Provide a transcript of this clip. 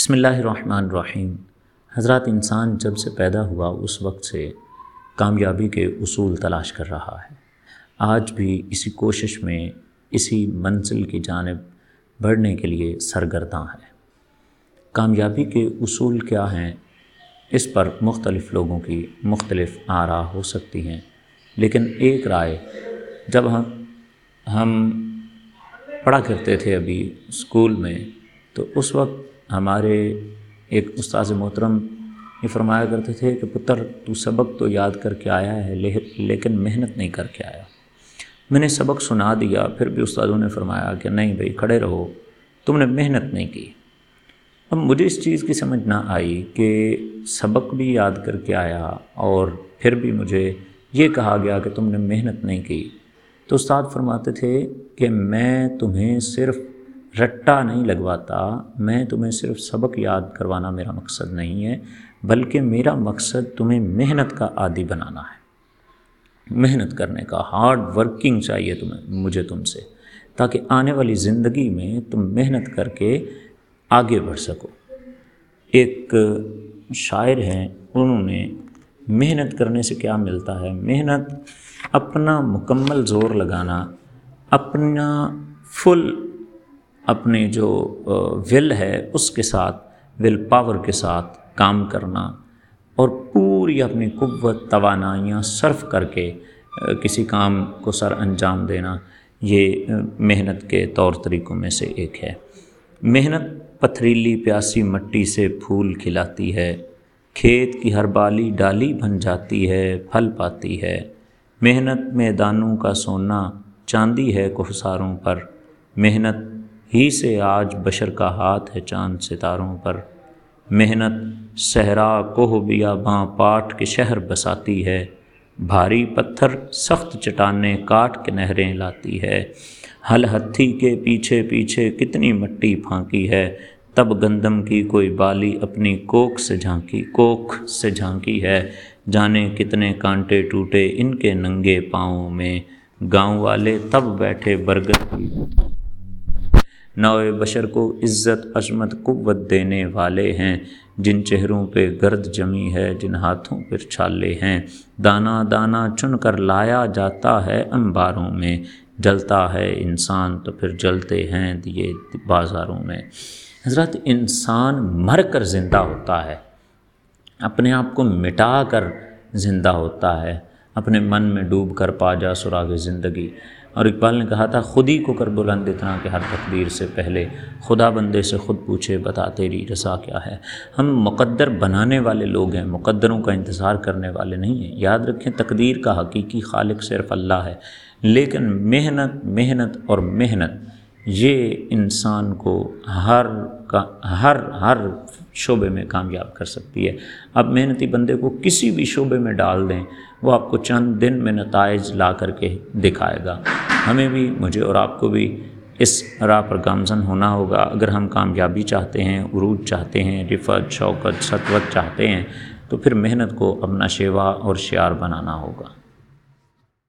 بسم اللہ الرحمن الرحیم۔ حضرات انسان جب سے پیدا ہوا، اس وقت سے کامیابی کے اصول تلاش کر رہا ہے۔ آج بھی اسی کوشش میں، اسی منزل کی جانب بڑھنے کے لیے سرگرداں ہے کامیابی کے اصول کیا ہیں؟ اس پر مختلف لوگوں کی مختلف آرا ہو سکتی ہیں۔ لیکن ایک رائے، جب ہم ہم پڑھا کرتے تھے ابھی اسکول میں، تو اس وقت ہمارے ایک استاذ محترم یہ فرمایا کرتے تھے کہ پتر، تو سبق تو یاد کر کے آیا ہے لیکن محنت نہیں کر کے آیا۔ میں نے سبق سنا دیا، پھر بھی استادوں نے فرمایا کہ نہیں بھائی، کھڑے رہو، تم نے محنت نہیں کی۔ اب مجھے اس چیز کی سمجھ نہ آئی کہ سبق بھی یاد کر کے آیا اور پھر بھی مجھے یہ کہا گیا کہ تم نے محنت نہیں کی۔ تو استاد فرماتے تھے کہ میں تمہیں صرف رٹا نہیں لگواتا، میں تمہیں صرف سبق یاد کروانا میرا مقصد نہیں ہے، بلکہ میرا مقصد تمہیں محنت کا عادی بنانا ہے۔ محنت کرنے کا ہارڈ ورکنگ چاہیے تمہیں، مجھے تم سے، تاکہ آنے والی زندگی میں تم محنت کر کے آگے بڑھ سکو۔ ایک شاعر ہیں، انہوں نے محنت کرنے سے کیا ملتا ہے؟ محنت، اپنا مکمل زور لگانا، اپنا فل اپنے جو ول ہے، اس کے ساتھ ول پاور کے ساتھ کام کرنا اور پوری اپنی قوت، توانائیاں صرف کر کے کسی کام کو سر انجام دینا، یہ محنت کے طور طریقوں میں سے ایک ہے۔ محنت پتھریلی پیاسی مٹی سے پھول کھلاتی ہے، کھیت کی ہر بالی ڈالی بن جاتی ہے، پھل پاتی ہے۔ محنت میں دانوں کا سونا، چاندی ہے کوہساروں پر۔ محنت ہی سے آج بشر کا ہاتھ ہے چاند ستاروں پر۔ محنت، صحرا، کوہ بیا باں پاٹ کے شہر بساتی ہے۔ بھاری پتھر، سخت چٹانیں، کاٹ کے نہریں لاتی ہے۔ ہل ہتھی کے پیچھے پیچھے کتنی مٹی پھانکی ہے۔ تب گندم کی کوئی بالی اپنی کوک سے جھانکی، کوکھ سے جھانکی ہے۔ جانے کتنے کانٹے ٹوٹے ان کے ننگے پاؤں میں۔ گاؤں والے تب بیٹھے برگر کی۔ نوئے بشر کو عزت، عظمت، قوت دینے والے ہیں۔ جن چہروں پہ گرد جمی ہے، جن ہاتھوں پر چھالے ہیں۔ دانا دانا چن کر لایا جاتا ہے انباروں میں۔ جلتا ہے انسان تو پھر جلتے ہیں دیے بازاروں میں۔ حضرت انسان مر کر زندہ ہوتا ہے۔ اپنے آپ کو مٹا کر زندہ ہوتا ہے۔ اپنے من میں ڈوب کر پا جا سراغ زندگی۔ اور اقبال نے کہا تھا خود ہی کو کر بلند اتنا کہ ہر تقدیر سے پہلے خدا بندے سے خود پوچھے، بتا تیری رضا کیا ہے؟ ہم مقدر بنانے والے لوگ ہیں، مقدروں کا انتظار کرنے والے نہیں ہیں۔ یاد رکھیں، تقدیر کا حقیقی خالق صرف اللہ ہے، لیکن محنت محنت اور محنت۔ یہ انسان کو ہر کا ہر ہر شعبے میں کامیاب کر سکتی ہے۔ اب محنتی بندے کو کسی بھی شعبے میں ڈال دیں، وہ آپ کو چند دن میں نتائج لا کر کے دکھائے گا۔ ہمیں بھی، مجھے اور آپ کو بھی اس راہ پر گامزن ہونا ہوگا۔ اگر ہم کامیابی چاہتے ہیں، عروج چاہتے ہیں رفت شوکت ستوت چاہتے ہیں، تو پھر محنت کو اپنا شیوا اور شعار بنانا ہوگا۔